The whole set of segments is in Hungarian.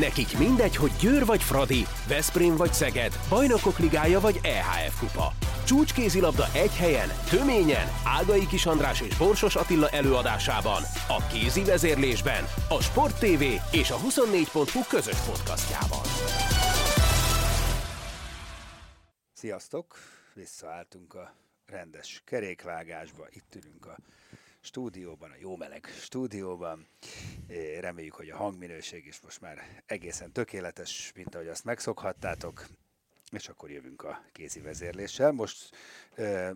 Nekik mindegy, hogy Győr vagy Fradi, Veszprém vagy Szeged, Bajnokok Ligája vagy EHF Kupa. Csúcskézilabda egy helyen, töményen, Ágai Kis András és Borsos Attila előadásában, a kézi vezérlésben, a Sport TV és a 24.hu közös podcastjában. Sziasztok! Visszaálltunk a rendes kerékvágásba, itt ülünk a stúdióban, a jó meleg stúdióban. Reméljük, hogy a hangminőség is most már egészen tökéletes, mint ahogy azt megszokhattátok. És akkor jövünk a kézi vezérléssel. Most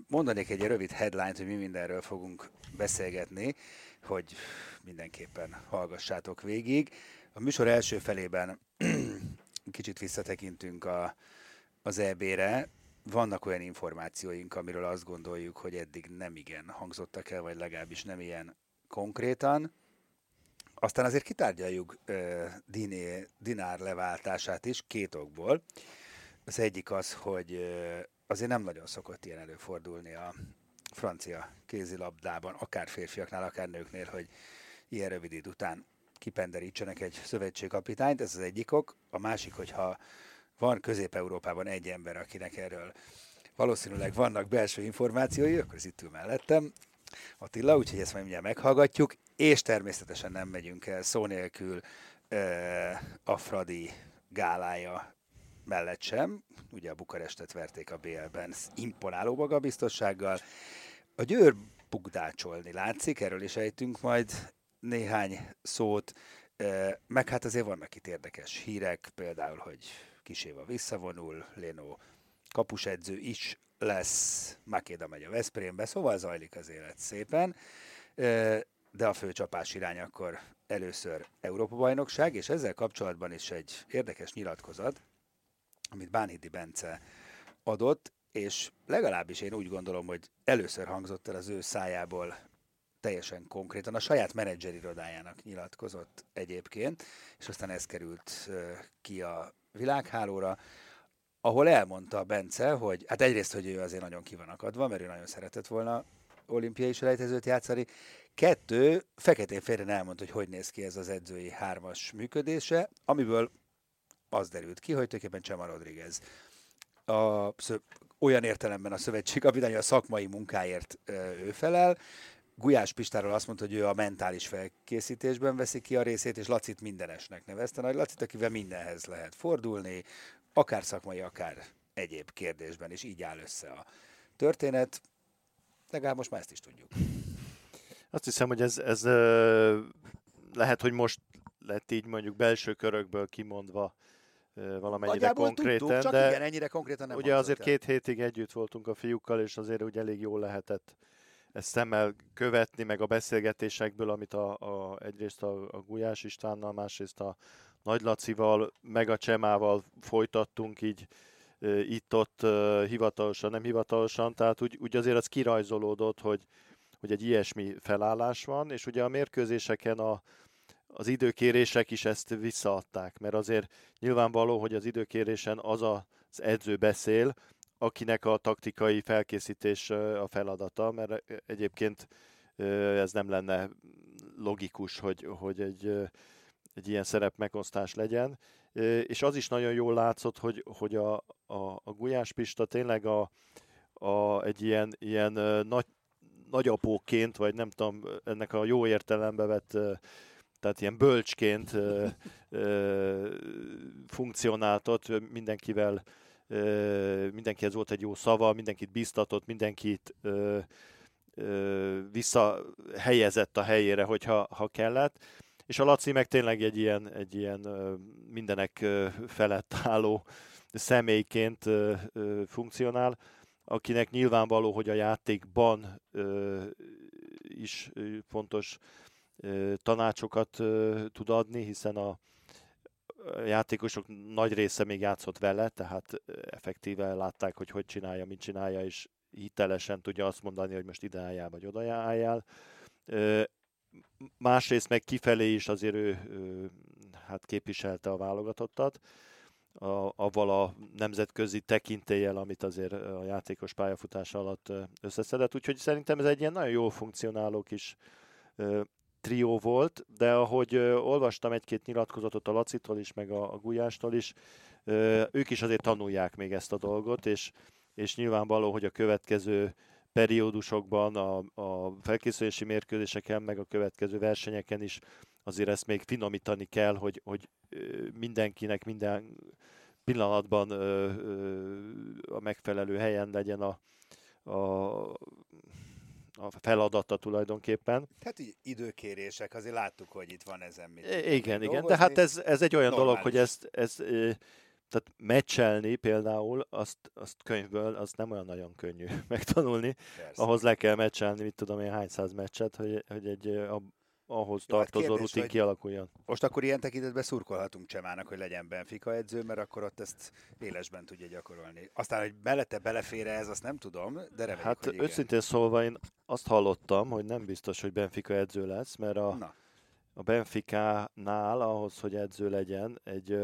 mondanék egy rövid headline hogy mi mindenről fogunk beszélgetni, hogy mindenképpen hallgassátok végig. A műsor első felében kicsit visszatekintünk a, az EB-re, vannak olyan információink, amiről azt gondoljuk, hogy eddig nem igen hangzottak el, vagy legalábbis nem ilyen konkrétan. Aztán azért kitárgyaljuk uh, diné, dinár leváltását is két okból. Az egyik az, hogy uh, azért nem nagyon szokott ilyen előfordulni a francia kézilabdában, akár férfiaknál, akár nőknél, hogy ilyen rövid idő után kipenderítsenek egy szövetségkapitányt, ez az egyik ok. A másik, hogyha van Közép-Európában egy ember, akinek erről valószínűleg vannak belső információi, akkor ez itt ül mellettem, Attila, úgyhogy ezt majd mindjárt meghallgatjuk, és természetesen nem megyünk el szó nélkül a Fradi gálája mellett sem. Ugye a Bukarestet verték a BL-ben imponáló magabiztossággal. A Győr bugdácsolni látszik, erről is ejtünk majd néhány szót, meg hát azért vannak itt érdekes hírek, például, hogy Kiséva visszavonul, Léno kapusedző is lesz, Makéda megy a Veszprémbe, szóval zajlik az élet szépen, de a főcsapás irány akkor először Európa-bajnokság, és ezzel kapcsolatban is egy érdekes nyilatkozat, amit Bánhidi Bence adott, és legalábbis én úgy gondolom, hogy először hangzott el az ő szájából teljesen konkrétan, a saját menedzserirodájának nyilatkozott egyébként, és aztán ez került ki a világhálóra, ahol elmondta Bence, hogy hát egyrészt, hogy ő azért nagyon ki van mert ő nagyon szeretett volna olimpiai selejtezőt játszani. Kettő, feketén félre elmondta, hogy hogy néz ki ez az edzői hármas működése, amiből az derült ki, hogy tulajdonképpen Csema Rodriguez a, olyan értelemben a szövetségkapitány, a szakmai munkáért ő felel, Gulyás Pistáról azt mondta, hogy ő a mentális felkészítésben veszi ki a részét, és Lacit mindenesnek nevezte. Nagy Lacit, akivel mindenhez lehet fordulni, akár szakmai, akár egyéb kérdésben, és így áll össze a történet. Legalább most már ezt is tudjuk. Azt hiszem, hogy ez, ez lehet, hogy most lett így mondjuk belső körökből kimondva valamennyire Nagyjából konkrétan, tudtuk, csak de igen, ennyire konkrétan nem ugye azért el. két hétig együtt voltunk a fiúkkal, és azért úgy elég jól lehetett ezt szemmel követni, meg a beszélgetésekből, amit a, a, egyrészt a, a Gulyás Istvánnal, másrészt a Nagy Lacival, meg a Csemával folytattunk így itt-ott hivatalosan, nem hivatalosan, tehát úgy, úgy azért az kirajzolódott, hogy, hogy egy ilyesmi felállás van, és ugye a mérkőzéseken a, az időkérések is ezt visszaadták, mert azért nyilvánvaló, hogy az időkérésen az az edző beszél, akinek a taktikai felkészítés a feladata, mert egyébként ez nem lenne logikus, hogy, hogy egy, egy ilyen szerep megosztás legyen. És az is nagyon jól látszott, hogy, hogy a, a, a Gulyás Pista tényleg a, a, egy ilyen, ilyen nagy, nagyapóként, vagy nem tudom, ennek a jó értelembe vett tehát ilyen bölcsként funkcionáltott, mindenkivel mindenkihez volt egy jó szava, mindenkit biztatott, mindenkit visszahelyezett a helyére, hogyha ha kellett. És a Laci meg tényleg egy ilyen, egy ilyen mindenek felett álló személyként funkcionál, akinek nyilvánvaló, hogy a játékban is fontos tanácsokat tud adni, hiszen a, játékosok nagy része még játszott vele, tehát effektíve látták, hogy hogy csinálja, mit csinálja, és hitelesen tudja azt mondani, hogy most ide álljál, vagy oda álljál. Másrészt meg kifelé is azért ő, hát képviselte a válogatottat, a, avval a nemzetközi tekintéllyel, amit azért a játékos pályafutása alatt összeszedett. Úgyhogy szerintem ez egy ilyen nagyon jól funkcionáló kis trió volt, de ahogy olvastam egy-két nyilatkozatot a Lacitól is, meg a, a Gulyástól is, ők is azért tanulják még ezt a dolgot, és, és nyilvánvaló, hogy a következő periódusokban, a, a felkészülési mérkőzéseken, meg a következő versenyeken is azért ezt még finomítani kell, hogy, hogy mindenkinek minden pillanatban a megfelelő helyen legyen a, a a feladata tulajdonképpen. Hát így időkérések, azért láttuk, hogy itt van ezen mit. Igen, igen, de hát ez, ez egy olyan Normális. dolog, hogy ezt, ezt tehát meccselni például, azt, azt könyvből, azt nem olyan nagyon könnyű megtanulni. Persze. Ahhoz le kell meccselni, mit tudom én, hány száz meccset, hogy, hogy egy ahhoz Jó, tartozó hát kérdés, rutin kialakuljon. Most akkor ilyen tekintetben szurkolhatunk Csemának, hogy legyen Benfica edző, mert akkor ott ezt élesben tudja gyakorolni. Aztán, hogy mellette belefér ez, azt nem tudom, de reméljük, Hát hogy őszintén szólva én azt hallottam, hogy nem biztos, hogy Benfica edző lesz, mert a, Na. a Benfica-nál ahhoz, hogy edző legyen, egy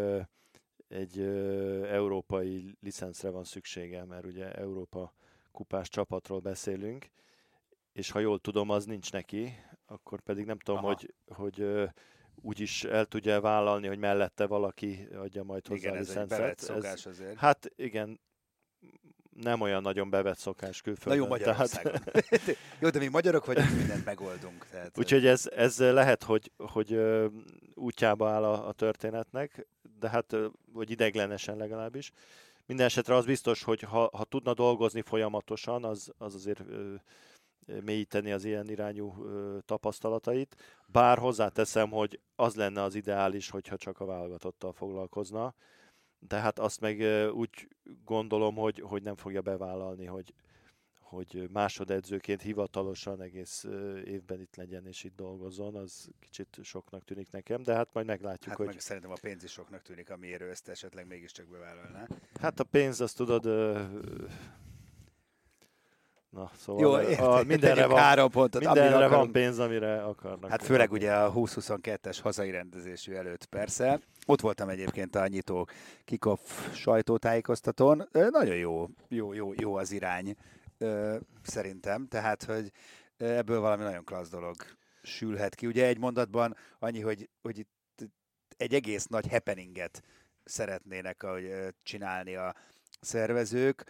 egy ö, európai licencre van szüksége, mert ugye Európa kupás csapatról beszélünk, és ha jól tudom, az nincs neki, akkor pedig nem tudom, Aha. hogy, hogy úgy is el tudja vállalni, hogy mellette valaki adja majd hozzá igen, a licencet. Ez egy azért. Hát igen, nem olyan nagyon bevett szokás külföldön. Na jó, Magyarországon. Tehát... jó, de mi magyarok vagyunk, mindent megoldunk. Tehát... Úgyhogy ez, ez lehet, hogy, hogy útjába áll a, a történetnek, de hát, vagy ideglenesen legalábbis. Minden esetre az biztos, hogy ha, ha tudna dolgozni folyamatosan, az, az azért mélyíteni az ilyen irányú tapasztalatait. Bár hozzáteszem, hogy az lenne az ideális, hogyha csak a válogatottal foglalkozna, de hát azt meg úgy gondolom, hogy, hogy nem fogja bevállalni, hogy, hogy másodedzőként hivatalosan egész évben itt legyen és itt dolgozzon, az kicsit soknak tűnik nekem, de hát majd meglátjuk, hát hogy... Meg szerintem a pénz is soknak tűnik, amiért ő ezt esetleg mégiscsak bevállalná. Hát a pénz, azt tudod, Na, szóval Jó, érte, a, mindenre, van, három pontot, mindenre van pénz, amire akarnak. Hát főleg ugye a 2022-es hazai rendezésű előtt persze. Ott voltam egyébként a nyitó kikoff sajtótájékoztatón. Nagyon jó, jó, jó, jó az irány szerintem, tehát, hogy ebből valami nagyon klassz dolog sülhet ki. Ugye egy mondatban annyi, hogy, hogy itt egy egész nagy happeninget szeretnének hogy, csinálni a szervezők,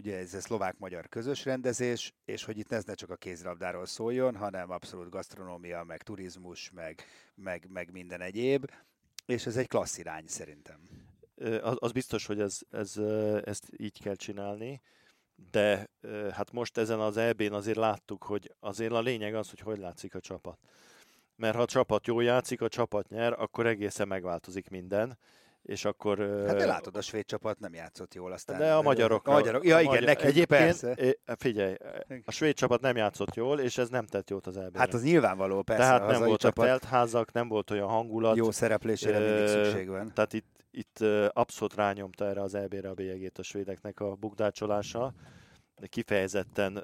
ugye ez a szlovák-magyar közös rendezés, és hogy itt ez ne csak a kézilabdáról szóljon, hanem abszolút gasztronómia, meg turizmus, meg, meg, meg minden egyéb, és ez egy klassz irány szerintem. Az, az biztos, hogy ez, ez, ezt így kell csinálni de hát most ezen az EB-n azért láttuk, hogy azért a lényeg az, hogy hogy látszik a csapat. Mert ha a csapat jól játszik, a csapat nyer, akkor egészen megváltozik minden és akkor... Hát de látod, a svéd csapat nem játszott jól aztán. De a magyarok... A magyarok ja, a igen, magyar, egyébként, persze. Figyelj, a svéd csapat nem játszott jól, és ez nem tett jót az eb Hát az nyilvánvaló, persze. Tehát nem voltak csapat... teltházak, nem volt olyan hangulat. Jó szereplésére mindig szükség van. Tehát itt itt abszolút rányomta erre az EB-re a bélyegét a svédeknek a bukdácsolása, de kifejezetten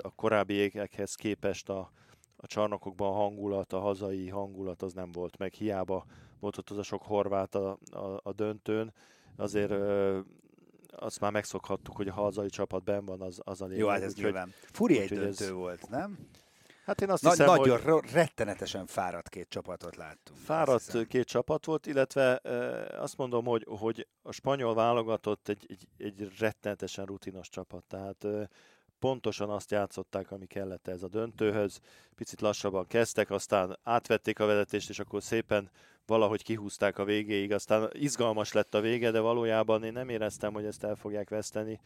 a korábbi égekhez képest a, a csarnokokban a hangulat, a hazai hangulat az nem volt meg. Hiába volt ott az a sok horvát a, a, a döntőn, azért azt már megszokhattuk, hogy a hazai csapat ben van, az, az a lényeg. Jó, hát ez nyilván. Furi egy döntő ez... volt, nem? Hát én azt Na, hiszem, nagyon hogy... rettenetesen fáradt két csapatot láttunk. Fáradt két csapat volt, illetve e, azt mondom, hogy, hogy a spanyol válogatott egy, egy, egy rettenetesen rutinos csapat, tehát e, pontosan azt játszották, ami kellett ez a döntőhöz. Picit lassabban kezdtek, aztán átvették a vezetést, és akkor szépen valahogy kihúzták a végéig. Aztán izgalmas lett a vége, de valójában én nem éreztem, hogy ezt el fogják veszteni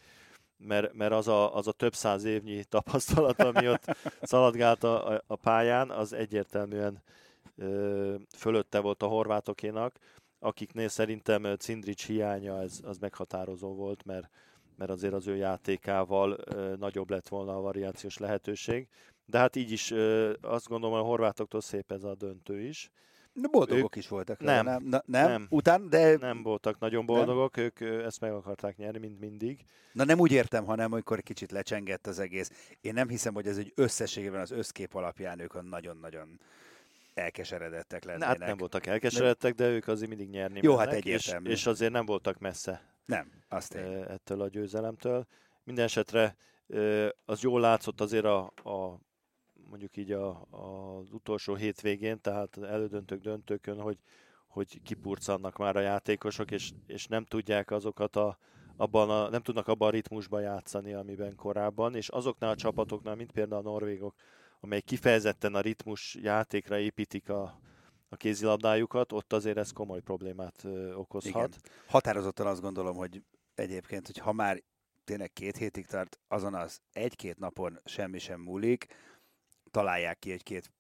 mert, mert az, a, az a több száz évnyi tapasztalat, ami ott szaladgált a, a pályán, az egyértelműen ö, fölötte volt a horvátokénak, akiknél szerintem Cindrics hiánya ez, az meghatározó volt, mert, mert azért az ő játékával nagyobb lett volna a variációs lehetőség. De hát így is azt gondolom, hogy a horvátoktól szép ez a döntő is. De boldogok ők... is voltak. Nem, nem, nem, nem. Után, de... Nem voltak nagyon boldogok, nem. ők ezt meg akarták nyerni, mint mindig. Na nem úgy értem, hanem amikor kicsit lecsengett az egész. Én nem hiszem, hogy ez egy összességében az összkép alapján ők nagyon-nagyon elkeseredettek lennének. Hát nem voltak elkeseredettek, de ők azért mindig nyerni Jó, hát mennek, hát egyértelmű. És, és azért nem voltak messze. Nem, azt én. Ettől a győzelemtől. Minden esetre az jól látszott azért a, a mondjuk így a, a, az utolsó hétvégén, tehát elődöntők, döntőkön, hogy, hogy kipurcannak már a játékosok, és, és nem tudják azokat a, abban a, nem tudnak abban a ritmusban játszani, amiben korábban, és azoknál a csapatoknál, mint például a norvégok, amely kifejezetten a ritmus játékra építik a, a kézilabdájukat, ott azért ez komoly problémát okozhat. Igen. Határozottan azt gondolom, hogy egyébként, hogy ha már tényleg két hétig tart, azon az egy-két napon semmi sem múlik, találják ki egy-két,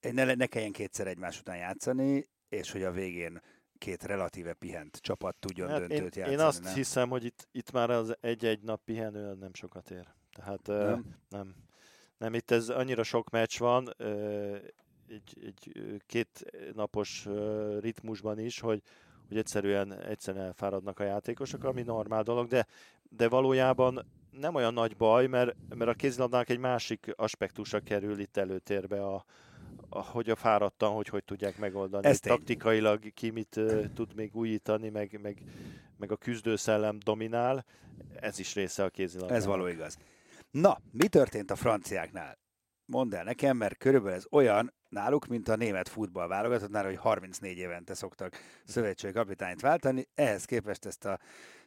ne, ne kelljen kétszer egymás után játszani, és hogy a végén két relatíve pihent csapat tudjon hát döntőt én, játszani. Én azt nem? hiszem, hogy itt, itt már az egy-egy nap pihenő nem sokat ér. Tehát nem. nem. Nem, itt ez annyira sok meccs van, egy, egy két napos ritmusban is, hogy, hogy egyszerűen, egyszerűen elfáradnak a játékosok, ami normál dolog, de, de valójában nem olyan nagy baj, mert, mert a kézilabdának egy másik aspektusa kerül itt előtérbe a, hogy a fáradtan, hogy hogy tudják megoldani. Ez Taktikailag ki mit uh, tud még újítani, meg, meg, meg a küzdőszellem dominál, ez is része a kézilabdának. Ez való igaz. Na, mi történt a franciáknál? Mondd el nekem, mert körülbelül ez olyan náluk, mint a német futball válogatottnál, hogy 34 évente szoktak szövetségi kapitányt váltani. Ehhez képest ezt a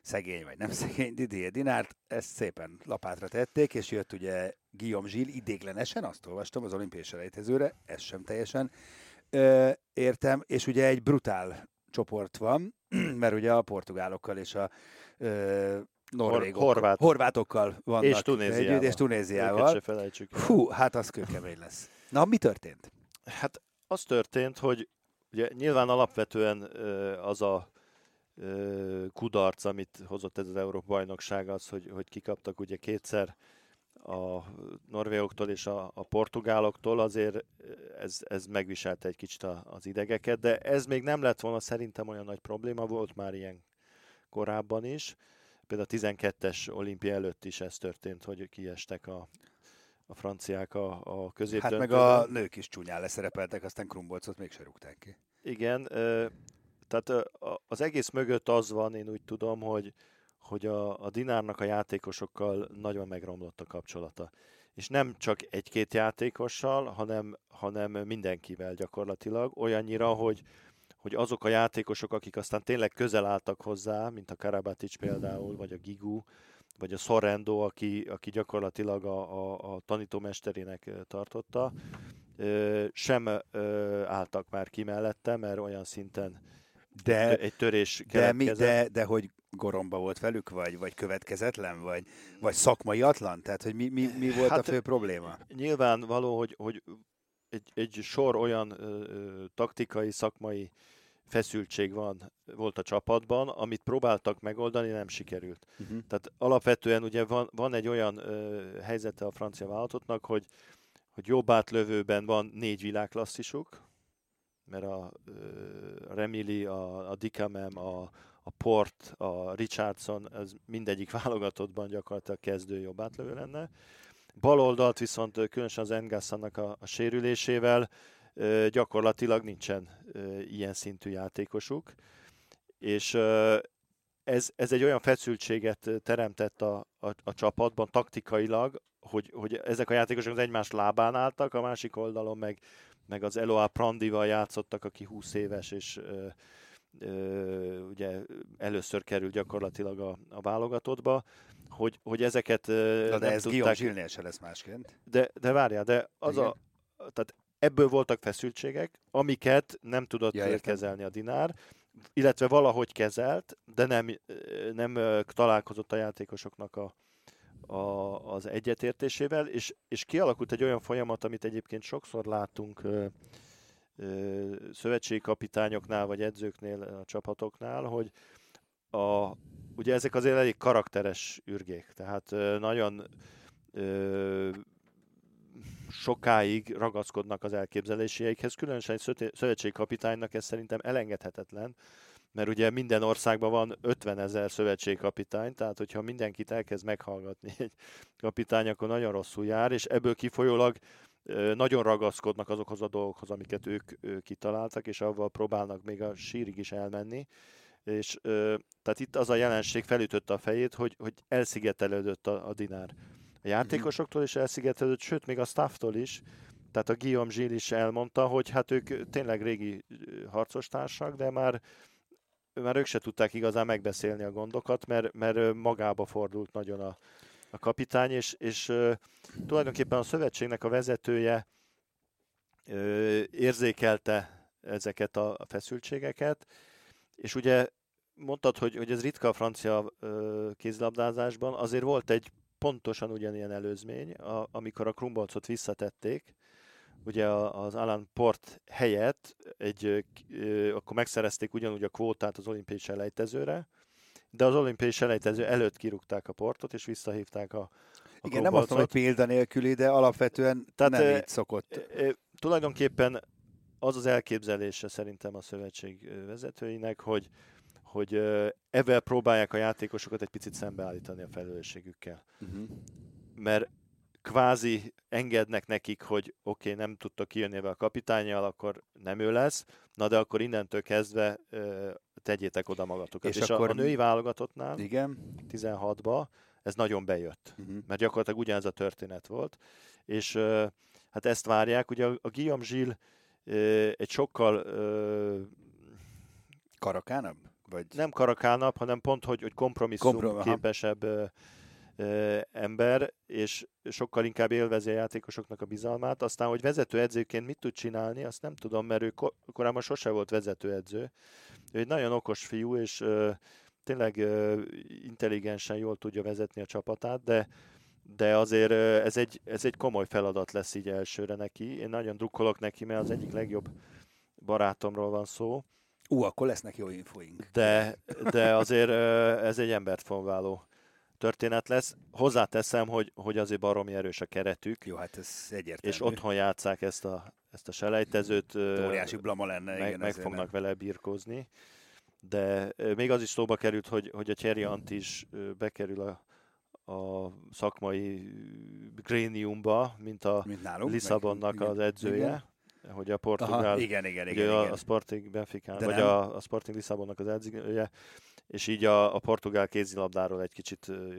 szegény vagy nem szegény Didier Dinárt, ezt szépen lapátra tették, és jött ugye Guillaume Gilles idéglenesen, azt olvastam az olimpiai selejtezőre, ez sem teljesen ö, értem, és ugye egy brutál csoport van, mert ugye a portugálokkal és a ö, norvégokkal, Horvát. horvátokkal vannak és Tunéziával. Együtt, és Tunéziával. Hú, hát az kőkemény lesz. Na, mi történt? Hát az történt, hogy ugye nyilván alapvetően az a kudarc, amit hozott ez az Európa bajnokság, az, hogy, hogy kikaptak ugye kétszer a norvégoktól és a, a portugáloktól, azért ez, ez megviselte egy kicsit a, az idegeket, de ez még nem lett volna szerintem olyan nagy probléma, volt már ilyen korábban is. Például a 12-es olimpia előtt is ez történt, hogy kiestek a, a franciák a, a középdöntőben. Hát meg a nők is csúnyán leszerepeltek, aztán Krumbolcot mégsem rúgták ki. Igen, tehát az egész mögött az van, én úgy tudom, hogy, hogy a, a Dinárnak a játékosokkal nagyon megromlott a kapcsolata. És nem csak egy-két játékossal, hanem, hanem mindenkivel gyakorlatilag. Olyannyira, hogy, hogy azok a játékosok, akik aztán tényleg közel álltak hozzá, mint a Karabatic például, vagy a Gigu, vagy a Sorrendo, aki, aki gyakorlatilag a, a, a tanítómesterének tartotta, sem álltak már ki mellette, mert olyan szinten de, egy törés de, mi, de, de hogy goromba volt velük, vagy, vagy következetlen, vagy, vagy szakmaiatlan? Tehát, hogy mi, mi, mi volt hát, a fő probléma? Nyilvánvaló, hogy, hogy egy, egy sor olyan ö, taktikai, szakmai feszültség van, volt a csapatban, amit próbáltak megoldani, nem sikerült. Uh-huh. Tehát alapvetően ugye van, van egy olyan ö, helyzete a francia válogatottnak, hogy, hogy jobb átlövőben van négy világklasszisuk, mert a, a Remili, a, a Dikamem, a, a Port, a Richardson, ez mindegyik válogatottban gyakorlatilag kezdő jobb átlövő lenne. Bal oldalt viszont különösen az Engassannak a, a sérülésével gyakorlatilag nincsen ilyen szintű játékosuk, és ez, ez egy olyan feszültséget teremtett a, a, a csapatban taktikailag, hogy, hogy ezek a játékosok az egymás lábán álltak, a másik oldalon meg, meg az Eloa Prandival játszottak, aki 20 éves, és ö, ö, ugye először került gyakorlatilag a, a válogatottba, hogy, hogy ezeket Na, de nem ez tudták... Guillaume se lesz másként. De, de várjál, de az Igen. a, tehát ebből voltak feszültségek, amiket nem tudott ja, kezelni a Dinár, illetve valahogy kezelt, de nem, nem találkozott a játékosoknak a, a, az egyetértésével, és, és kialakult egy olyan folyamat, amit egyébként sokszor látunk ö, ö, szövetségi kapitányoknál, vagy edzőknél, a csapatoknál, hogy a, ugye ezek azért elég karakteres ürgék, tehát ö, nagyon ö, sokáig ragaszkodnak az elképzeléseikhez, különösen egy szövetségi kapitánynak ez szerintem elengedhetetlen, mert ugye minden országban van 50 ezer szövetségkapitány, tehát hogyha mindenkit elkezd meghallgatni egy kapitány, akkor nagyon rosszul jár, és ebből kifolyólag nagyon ragaszkodnak azokhoz a dolgokhoz, amiket ők kitaláltak, és avval próbálnak még a sírig is elmenni. És tehát itt az a jelenség felütötte a fejét, hogy, hogy elszigetelődött a, a dinár. A játékosoktól is elszigetelődött, sőt, még a stafftól is, Tehát a Guillaume Gilles is elmondta, hogy hát ők tényleg régi harcostársak, de már már ők se tudták igazán megbeszélni a gondokat, mert, mert magába fordult nagyon a, a kapitány, és, és tulajdonképpen a szövetségnek a vezetője érzékelte ezeket a feszültségeket, és ugye mondtad, hogy, hogy ez ritka a francia kézlabdázásban, azért volt egy pontosan ugyanilyen előzmény, a, amikor a Krumbolcot visszatették, ugye az Alan Port helyett egy, akkor megszerezték ugyanúgy a kvótát az olimpiai selejtezőre, de az olimpiai selejtező előtt kirúgták a portot, és visszahívták a, a Igen, nem azt mondom, hogy példa nélküli, de alapvetően Tehát, nem így szokott. E, e, tulajdonképpen az az elképzelése szerintem a szövetség vezetőinek, hogy, hogy ebben próbálják a játékosokat egy picit szembeállítani a felelősségükkel. Uh-huh. Mert kvázi engednek nekik, hogy oké, okay, nem tudta kijönni ebbe a kapitányjal, akkor nem ő lesz, na de akkor innentől kezdve ö, tegyétek oda magatokat. És, és akkor... a, a női válogatottnál, Igen. 16-ba, ez nagyon bejött, uh-huh. mert gyakorlatilag ugyanez a történet volt, és ö, hát ezt várják, ugye a, a Guillaume Gilles ö, egy sokkal ö, karakánabb? Vagy... Nem karakánabb, hanem pont, hogy, hogy kompromisszum Komprom- képesebb ember, és sokkal inkább élvezi a játékosoknak a bizalmát. Aztán, hogy vezetőedzőként mit tud csinálni, azt nem tudom, mert ő korábban sose volt vezetőedző. Ő egy nagyon okos fiú, és tényleg intelligensen jól tudja vezetni a csapatát, de de azért ez egy, ez egy komoly feladat lesz így elsőre neki. Én nagyon drukkolok neki, mert az egyik legjobb barátomról van szó. Ú, akkor lesznek jó infoink. De, de azért ez egy embert formáló történet lesz. Hozzáteszem, hogy, hogy azért baromi erős a keretük. Jó, hát ez egyértelmű. És otthon játszák ezt a, ezt a selejtezőt. Óriási blama lenne. Meg, igen, meg fognak nem. vele birkózni. De még az is szóba került, hogy, hogy a Thierry Ant is bekerül a, a szakmai gréniumba, mint a mint nálunk, Lisszabonnak meg, az edzője. Igen hogy a Portugál, Aha, igen, igen, igen, igen. A, a Sporting Benfica, vagy a, a Sporting Lisszabonnak az edzője, és így a, a portugál kézilabdáról egy kicsit uh,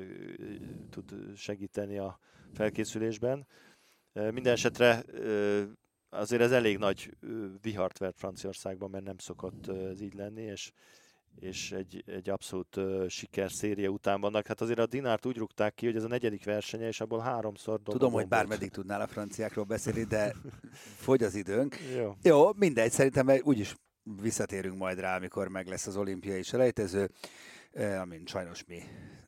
tud segíteni a felkészülésben. Uh, minden esetre uh, azért ez elég nagy vihart vert Franciaországban, mert nem szokott ez így lenni, és és egy, egy abszolút uh, sikerszéria után vannak. Hát azért a Dinárt úgy rúgták ki, hogy ez a negyedik versenye, és abból háromszor dobott. Tudom, hogy bármeddig tudnál a franciákról beszélni, de fogy az időnk. Jó, Jó mindegy, szerintem úgyis visszatérünk majd rá, amikor meg lesz az olimpiai selejtező, amin sajnos mi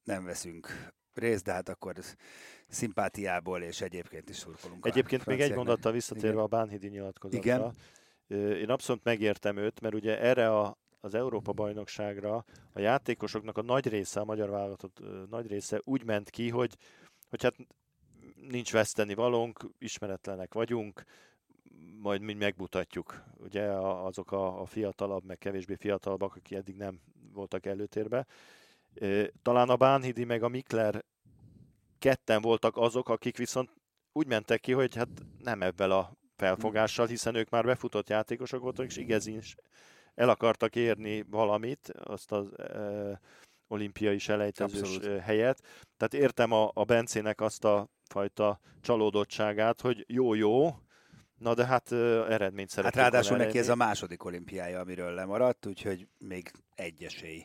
nem veszünk részt, de hát akkor szimpátiából és egyébként is szurkolunk. Egyébként még egy mondattal visszatérve Igen. a Bánhidi nyilatkozatra. Igen. Én abszolút megértem őt, mert ugye erre a, az Európa-bajnokságra a játékosoknak a nagy része, a magyar válogatott nagy része úgy ment ki, hogy, hogy hát nincs veszteni valónk, ismeretlenek vagyunk, majd mi megmutatjuk. Ugye azok a, a fiatalabb, meg kevésbé fiatalabbak, akik eddig nem voltak előtérbe. Talán a Bánhidi meg a Mikler ketten voltak azok, akik viszont úgy mentek ki, hogy hát nem ebben a felfogással, hiszen ők már befutott játékosok voltak, és igazán is el akartak érni valamit, azt az e, olimpiai selejtezős Abszolút. helyet. Tehát értem a, a Bencének azt a fajta csalódottságát, hogy jó-jó, Na de hát uh, eredményt szeretnék. Hát ráadásul neki ez a második olimpiája, amiről lemaradt, úgyhogy még egy esély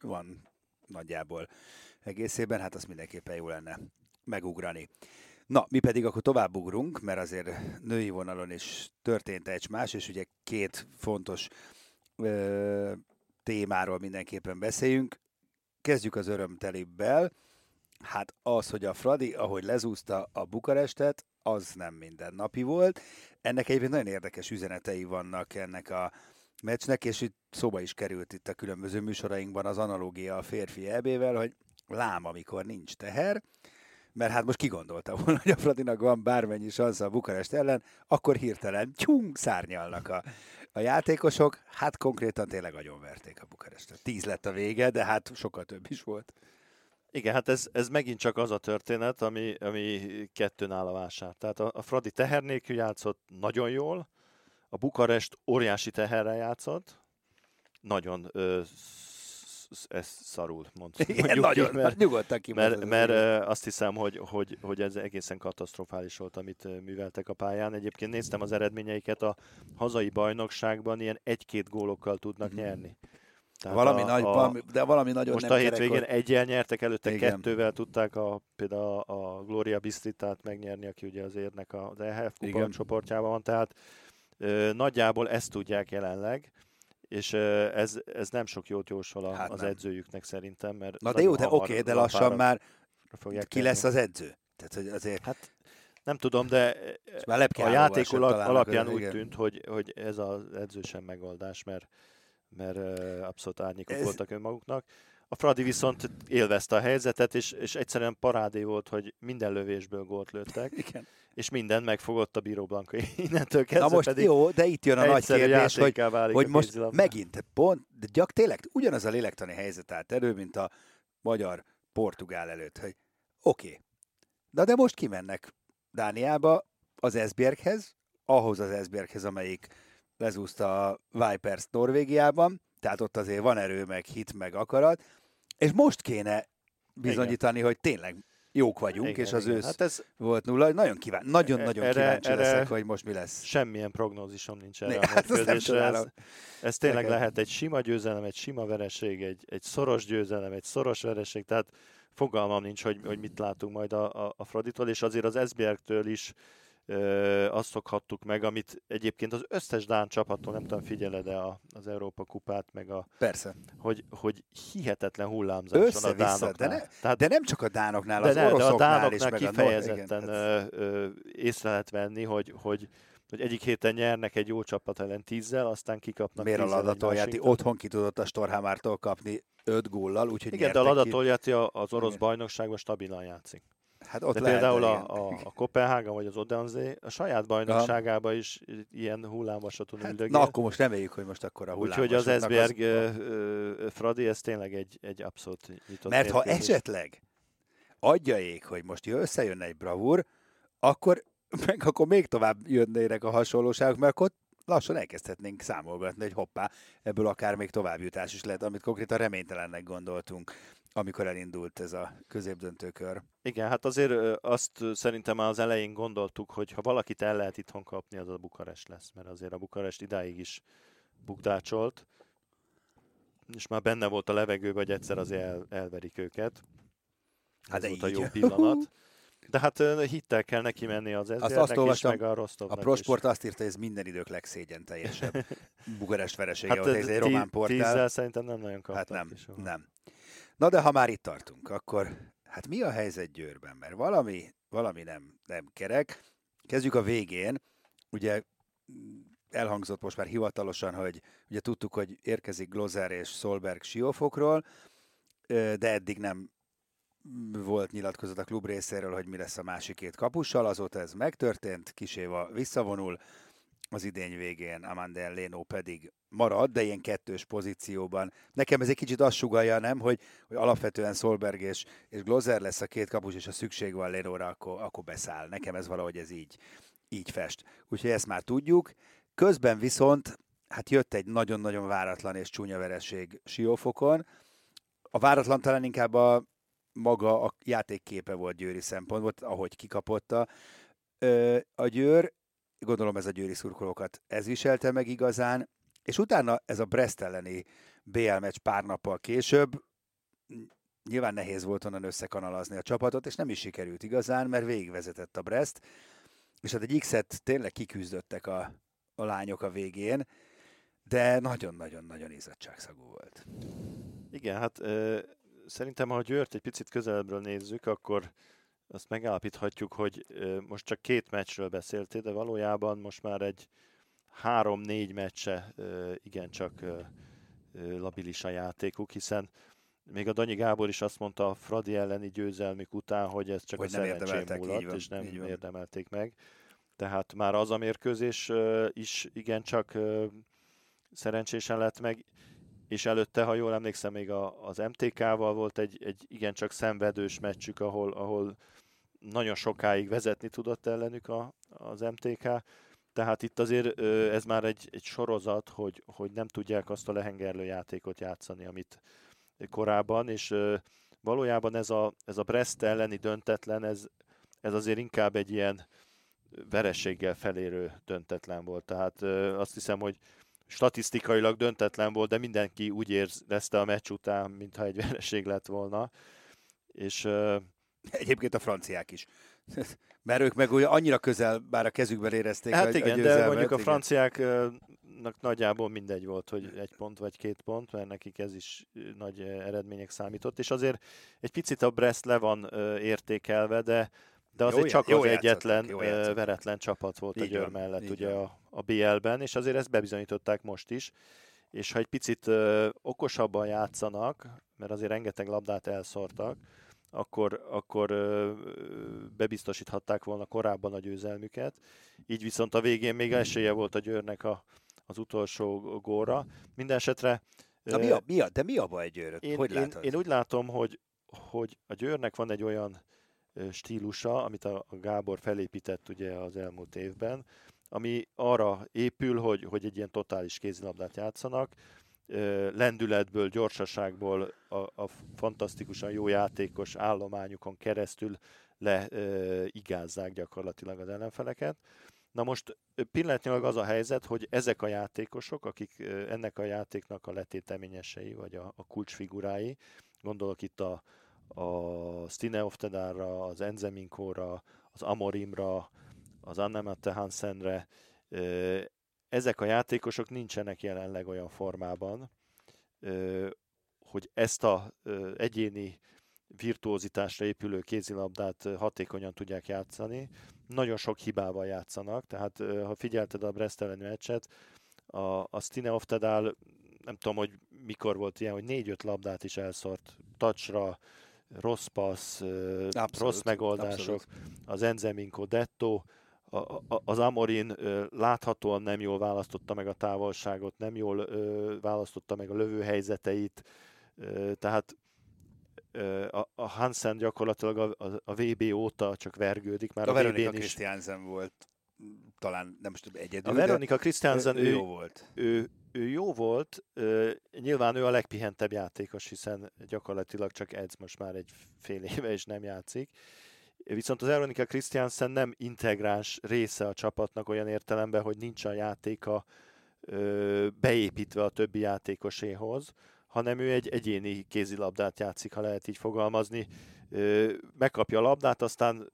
van nagyjából egészében, hát azt mindenképpen jó lenne megugrani. Na, mi pedig akkor tovább ugrunk, mert azért női vonalon is történt egy más, és ugye két fontos ö, témáról mindenképpen beszéljünk. Kezdjük az örömtelibbel. Hát az, hogy a Fradi, ahogy lezúzta a Bukarestet, az nem mindennapi volt. Ennek egyébként nagyon érdekes üzenetei vannak ennek a meccsnek, és itt szóba is került itt a különböző műsorainkban az analógia a férfi ebével, hogy lám, amikor nincs teher, mert hát most kigondolta volna, hogy a Fradinak van bármennyi szansz a Bukarest ellen, akkor hirtelen tyung szárnyalnak a, a játékosok, hát konkrétan tényleg verték a Bukarestet. Tíz lett a vége, de hát sokkal több is volt. Igen, hát ez, ez megint csak az a történet, ami, ami kettőn áll a vásár. Tehát a, a Fradi teher játszott nagyon jól, a Bukarest óriási teherrel játszott, nagyon ö, ez szarul, mondjuk nagyon, ki, mert, nyugodtan mert, mert azt hiszem, hogy, hogy, hogy ez egészen katasztrofális volt, amit műveltek a pályán. Egyébként néztem az eredményeiket, a hazai bajnokságban ilyen egy-két gólokkal tudnak mm. nyerni. Tehát valami a, nagy, a, valami, de valami nagyon Most nem a hétvégén hogy... egyel nyertek, előtte Igen. kettővel tudták a, például a, a Gloria Bistritát megnyerni, aki ugye az érnek az EHF kupa csoportjában van, tehát ö, nagyjából ezt tudják jelenleg, és ez, ez nem sok jót jósol a, hát az nem. edzőjüknek szerintem, mert Na de jó, de oké, de lassan már ki tenni. lesz az edző? Tehát, hogy azért... Hát nem tudom, de a játék alapján úgy tűnt, hogy, hogy ez az edző sem megoldás, mert mert abszolút árnyékok Ez... voltak önmaguknak. A Fradi viszont élvezte a helyzetet, és, és egyszerűen parádé volt, hogy minden lövésből gólt lőttek, Igen. és minden megfogott a Bíró Blanka innentől kezdve. Na most pedig jó, de itt jön a nagy kérdés, hogy, hogy most kézilabda. megint, pont, de gyak tényleg ugyanaz a lélektani helyzet állt elő, mint a magyar-portugál előtt, hogy oké, okay. de, de most kimennek Dániába az Esbjerghez, ahhoz az Esbjerghez, amelyik lezúzta a Vipers Norvégiában, tehát ott azért van erő, meg hit, meg akarat, és most kéne bizonyítani, igen. hogy tényleg jók vagyunk, igen, és az igen. ősz hát ez... volt nulla. Nagyon kíván, nagyon-nagyon erre, kíváncsi erre leszek, hogy most mi lesz. Semmilyen prognózisom nincs erre a hát. Ez, ez tényleg Nekem. lehet egy sima győzelem, egy sima vereség, egy, egy szoros győzelem, egy szoros vereség, tehát fogalmam nincs, hogy, hogy mit látunk majd a, a, a Fraditól, és azért az Esbjergtől is azt szokhattuk meg, amit egyébként az összes Dán csapattól, nem tudom, figyeled-e az Európa kupát, meg a... Persze. Hogy, hogy hihetetlen hullámzás van a Dánoknál. De, ne, Tehát, de nem csak a Dánoknál, de az ne, oroszoknál de a Dánoknál is, kifejezetten meg a... ö, észre lehet venni, hogy, hogy hogy egyik héten nyernek egy jó csapat ellen tízzel, aztán kikapnak Miért a Ladatoljati otthon ki tudott a Storhamártól kapni öt góllal, úgyhogy Igen, de a Ladatoljati az orosz Igen. bajnokságban stabilan játszik. Hát ott De például a, a, a Kopenhága vagy az Odense a saját bajnokságában is ilyen hullámvasaton hát, üldögél. Na akkor most reméljük, hogy most akkor a hullámvasatnak Úgyhogy az Esbjerg az... Fradi, ez tényleg egy, egy abszolút nyitott Mert ha esetleg adja ég, hogy most összejönne egy bravúr, akkor meg akkor még tovább jönnének a hasonlóságok, mert akkor lassan elkezdhetnénk számolgatni, hogy hoppá, ebből akár még továbbjutás is lehet, amit konkrétan reménytelennek gondoltunk amikor elindult ez a középdöntőkör. Igen, hát azért azt szerintem már az elején gondoltuk, hogy ha valakit el lehet itthon kapni, az a Bukarest lesz, mert azért a Bukarest idáig is bukdácsolt, és már benne volt a levegő, hogy egyszer azért el, elverik őket. Hát ez volt a jó pillanat. De hát hittel kell neki menni az ezernek azt, azt is, meg a Rostovnak A Prosport is. azt írta, hogy ez minden idők legszégyen teljesebb Bukarest veresége, hát, ez egy román portál. Tízzel szerintem nem nagyon kaptak. Hát nem, nem. Na de ha már itt tartunk, akkor hát mi a helyzet Győrben? Mert valami, valami nem, nem kerek. Kezdjük a végén. Ugye elhangzott most már hivatalosan, hogy ugye tudtuk, hogy érkezik Glozer és Solberg Siófokról, de eddig nem volt nyilatkozat a klub részéről, hogy mi lesz a másik két kapussal, azóta ez megtörtént, Kiséva visszavonul, az idény végén Amanda Leno pedig marad, de ilyen kettős pozícióban. Nekem ez egy kicsit azt sugalja, nem, hogy, hogy alapvetően Solberg és, és Glozer lesz a két kapus, és ha szükség van Lenóra, akkor, akkor beszáll. Nekem ez valahogy ez így, így fest. Úgyhogy ezt már tudjuk. Közben viszont hát jött egy nagyon-nagyon váratlan és csúnya vereség Siófokon. A váratlan talán inkább a maga a játékképe volt Győri szempontból, ahogy kikapotta a Győr, gondolom ez a győri szurkolókat ez viselte meg igazán, és utána ez a Brest elleni BL meccs pár nappal később, nyilván nehéz volt onnan összekanalazni a csapatot, és nem is sikerült igazán, mert végigvezetett a Brest, és hát egy X-et tényleg kiküzdöttek a, a lányok a végén, de nagyon-nagyon-nagyon izzadságszagú volt. Igen, hát ö, szerintem, ha Győrt egy picit közelebbről nézzük, akkor azt megállapíthatjuk, hogy most csak két meccsről beszéltél, de valójában most már egy három-négy meccse igencsak labilis a játékuk, hiszen még a Danyi Gábor is azt mondta a Fradi elleni győzelmük után, hogy ez csak hogy a szerencsém múlott, és nem érdemelték meg. Tehát már az a mérkőzés is igencsak szerencsésen lett meg, és előtte, ha jól emlékszem, még a, az MTK-val volt egy, egy igencsak szenvedős meccsük, ahol, ahol nagyon sokáig vezetni tudott ellenük a, az MTK, tehát itt azért ez már egy, egy sorozat, hogy, hogy nem tudják azt a lehengerlő játékot játszani, amit, korábban, és valójában ez a, ez a Brest elleni döntetlen, ez, ez azért inkább egy ilyen verességgel felérő döntetlen volt. Tehát azt hiszem, hogy statisztikailag döntetlen volt, de mindenki úgy érezte a meccs után, mintha egy vereség lett volna. És Egyébként a franciák is. Mert ők meg ugye annyira közel, bár a kezükben érezték Hát a, igen, a de mondjuk a franciáknak nagyjából mindegy volt, hogy egy pont vagy két pont, mert nekik ez is nagy eredmények számított, és azért egy picit a Brest le van értékelve, de de azért jó, csak jó az egyetlen jó veretlen csapat volt így a Győr mellett így ugye a, a BL-ben, és azért ezt bebizonyították most is, és ha egy picit ö, okosabban játszanak, mert azért rengeteg labdát elszórtak, akkor, akkor bebiztosíthatták volna korábban a győzelmüket. Így viszont a végén még esélye volt a Győrnek a, az utolsó góra. Minden esetre... Na, mi a, mi a, de mi a baj Győrök? Én, hogy én, én úgy látom, hogy, hogy a Győrnek van egy olyan stílusa, amit a Gábor felépített ugye az elmúlt évben, ami arra épül, hogy, hogy egy ilyen totális kézilabdát játszanak, lendületből, gyorsaságból, a, a fantasztikusan jó játékos állományukon keresztül leigázzák gyakorlatilag az ellenfeleket. Na most pillanatnyilag az a helyzet, hogy ezek a játékosok, akik ennek a játéknak a letéteményesei, vagy a, a kulcsfigurái, gondolok itt a, a Stine Oftedára, az Enzeminkóra, az Amorimra, az Annemette Hansenre. Ezek a játékosok nincsenek jelenleg olyan formában, hogy ezt a egyéni virtuózitásra épülő kézilabdát hatékonyan tudják játszani. Nagyon sok hibával játszanak, tehát ha figyelted a Brest elleni meccset, a, a Stine Oftedál, nem tudom, hogy mikor volt ilyen, hogy négy-öt labdát is elszort touchra, rossz passz, abszolút, rossz megoldások, abszolút. az Enzeminko Detto, a, a, az Amorin láthatóan nem jól választotta meg a távolságot, nem jól ö, választotta meg a lövőhelyzeteit, ö, tehát ö, a, a Hansen gyakorlatilag a, a, a VB óta csak vergődik. Már a, a Veronika Christiansen volt talán nem tudom egyedül. A Veronika Christiansen ő, ő, jó volt. Ő, ő jó volt, nyilván ő a legpihentebb játékos, hiszen gyakorlatilag csak edz most már egy fél éve és nem játszik. Viszont az Veronika Christiansen nem integráns része a csapatnak olyan értelemben, hogy nincs a játéka beépítve a többi játékoséhoz, hanem ő egy egyéni kézilabdát játszik, ha lehet így fogalmazni. Megkapja a labdát, aztán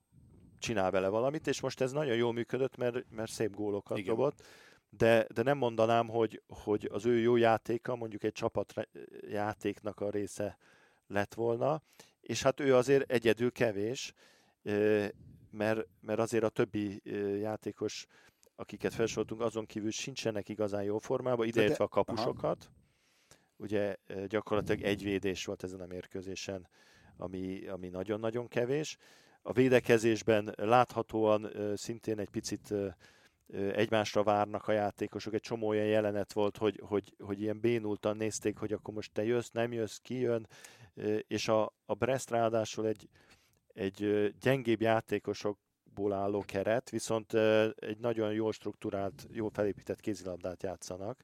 csinál vele valamit, és most ez nagyon jól működött, mert, mert szép gólokat Igen. dobott de, de nem mondanám, hogy, hogy az ő jó játéka mondjuk egy csapat játéknak a része lett volna, és hát ő azért egyedül kevés, mert, mert azért a többi játékos, akiket felsoroltunk, azon kívül sincsenek igazán jó formában, ideértve a kapusokat. Aha. Ugye gyakorlatilag egy védés volt ezen a mérkőzésen, ami, ami nagyon-nagyon kevés. A védekezésben láthatóan szintén egy picit egymásra várnak a játékosok. Egy csomó olyan jelenet volt, hogy, hogy, hogy ilyen bénultan nézték, hogy akkor most te jössz, nem jössz, ki jön, és a, a Brest ráadásul egy, egy gyengébb játékosokból álló keret, viszont egy nagyon jól struktúrált, jól felépített kézilabdát játszanak,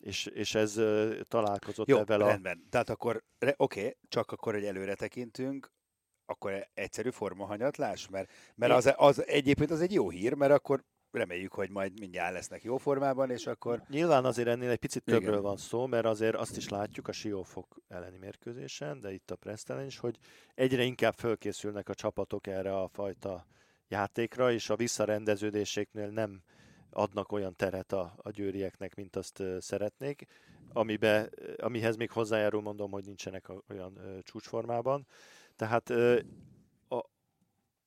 és, és ez találkozott Jó, ebben a... rendben. Tehát akkor, oké, okay, csak akkor, hogy előre tekintünk, akkor egyszerű formahanyatlás? Mert, mert az, az egyébként az egy jó hír, mert akkor reméljük, hogy majd mindjárt lesznek jó formában, és akkor... Nyilván azért ennél egy picit többről Igen. van szó, mert azért azt is látjuk a Siófok elleni mérkőzésen, de itt a Presztelen is, hogy egyre inkább fölkészülnek a csapatok erre a fajta játékra, és a visszarendeződéséknél nem adnak olyan teret a, a győrieknek, mint azt szeretnék, amibe, amihez még hozzájárul mondom, hogy nincsenek olyan uh, csúcsformában. Tehát uh,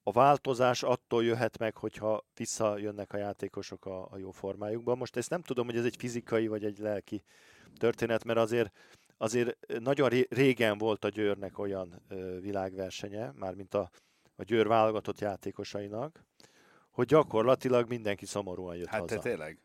a változás attól jöhet meg, hogyha visszajönnek a játékosok a, a jó formájukba. Most ezt nem tudom, hogy ez egy fizikai vagy egy lelki történet, mert azért azért nagyon régen volt a Győrnek olyan ö, világversenye, mármint a, a Győr válogatott játékosainak, hogy gyakorlatilag mindenki szomorúan jött hát haza. Hát tényleg.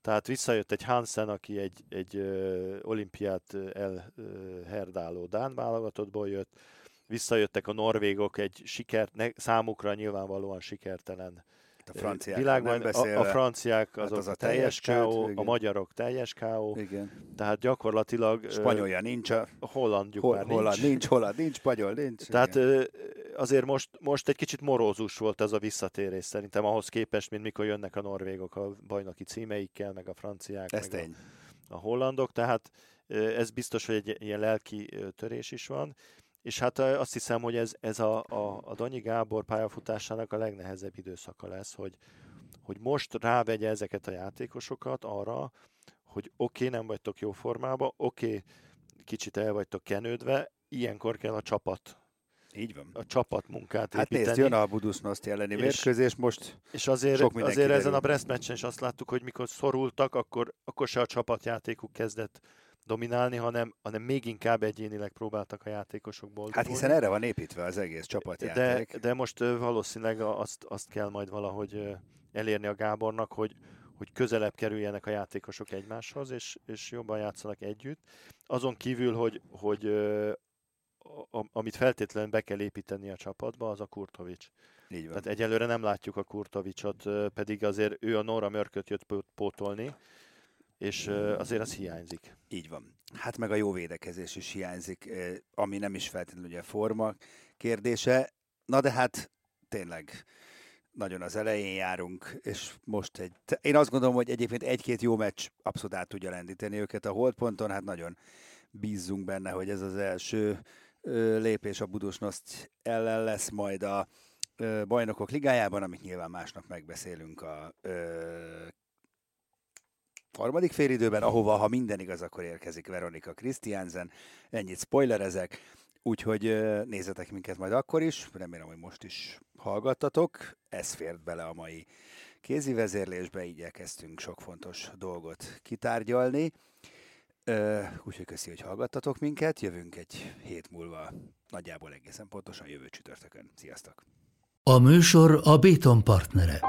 Tehát visszajött egy Hansen, aki egy, egy ö, olimpiát elherdáló Dán válogatottból jött, visszajöttek a norvégok egy sikert, ne, számukra nyilvánvalóan sikertelen Hát a franciák világban nem beszélve, a, a franciák azok hát az a teljes teljes KO, a magyarok teljes KO, Igen. tehát gyakorlatilag Spanyolja nincs, a hollandjuk hol, már holland nincs. nincs, holland nincs, spanyol nincs. Tehát igen. azért most, most egy kicsit morózus volt ez a visszatérés szerintem ahhoz képest, mint mikor jönnek a norvégok a bajnoki címeikkel, meg a franciák, ez meg a, tény. a hollandok, tehát ez biztos, hogy egy ilyen lelki törés is van. És hát azt hiszem, hogy ez, ez a, a, a Danyi Gábor pályafutásának a legnehezebb időszaka lesz, hogy, hogy most rávegye ezeket a játékosokat arra, hogy oké, okay, nem vagytok jó formában, oké, okay, kicsit el vagytok kenődve, ilyenkor kell a csapat, Így van. a csapatmunkát Hát építeni. nézd, jön a Budusznoszt elleni És- mérkőzés, most És azért, Sok azért ezen a Brest meccsen is azt láttuk, hogy mikor szorultak, akkor, akkor se a csapatjátékuk kezdett dominálni, hanem, hanem még inkább egyénileg próbáltak a játékosok boldogulni. Hát hiszen erre van építve az egész de, csapatjáték. de most ö, valószínűleg azt, azt kell majd valahogy elérni a Gábornak, hogy, hogy közelebb kerüljenek a játékosok egymáshoz, és, és jobban játszanak együtt. Azon kívül, hogy, hogy amit feltétlenül be kell építeni a csapatba, az a Kurtovics. Így van. Tehát egyelőre nem látjuk a Kurtovicsot, pedig azért ő a Nora Mörköt jött pó- pótolni, és azért az hiányzik. Így van. Hát meg a jó védekezés is hiányzik, ami nem is feltétlenül ugye forma kérdése. Na de hát tényleg nagyon az elején járunk, és most egy... Én azt gondolom, hogy egyébként egy-két jó meccs abszolút át tudja lendíteni őket a holdponton, hát nagyon bízzunk benne, hogy ez az első lépés a Budusnoszt ellen lesz majd a bajnokok ligájában, amit nyilván másnap megbeszélünk a harmadik félidőben, ahova, ha minden igaz, akkor érkezik Veronika Christiansen. Ennyit spoilerezek, úgyhogy nézzetek minket majd akkor is, remélem, hogy most is hallgattatok. Ez fért bele a mai kézi vezérlésbe, így elkezdtünk sok fontos dolgot kitárgyalni. Úgyhogy köszi, hogy hallgattatok minket, jövünk egy hét múlva, nagyjából egészen pontosan jövő csütörtökön. Sziasztok! A műsor a Béton partnere.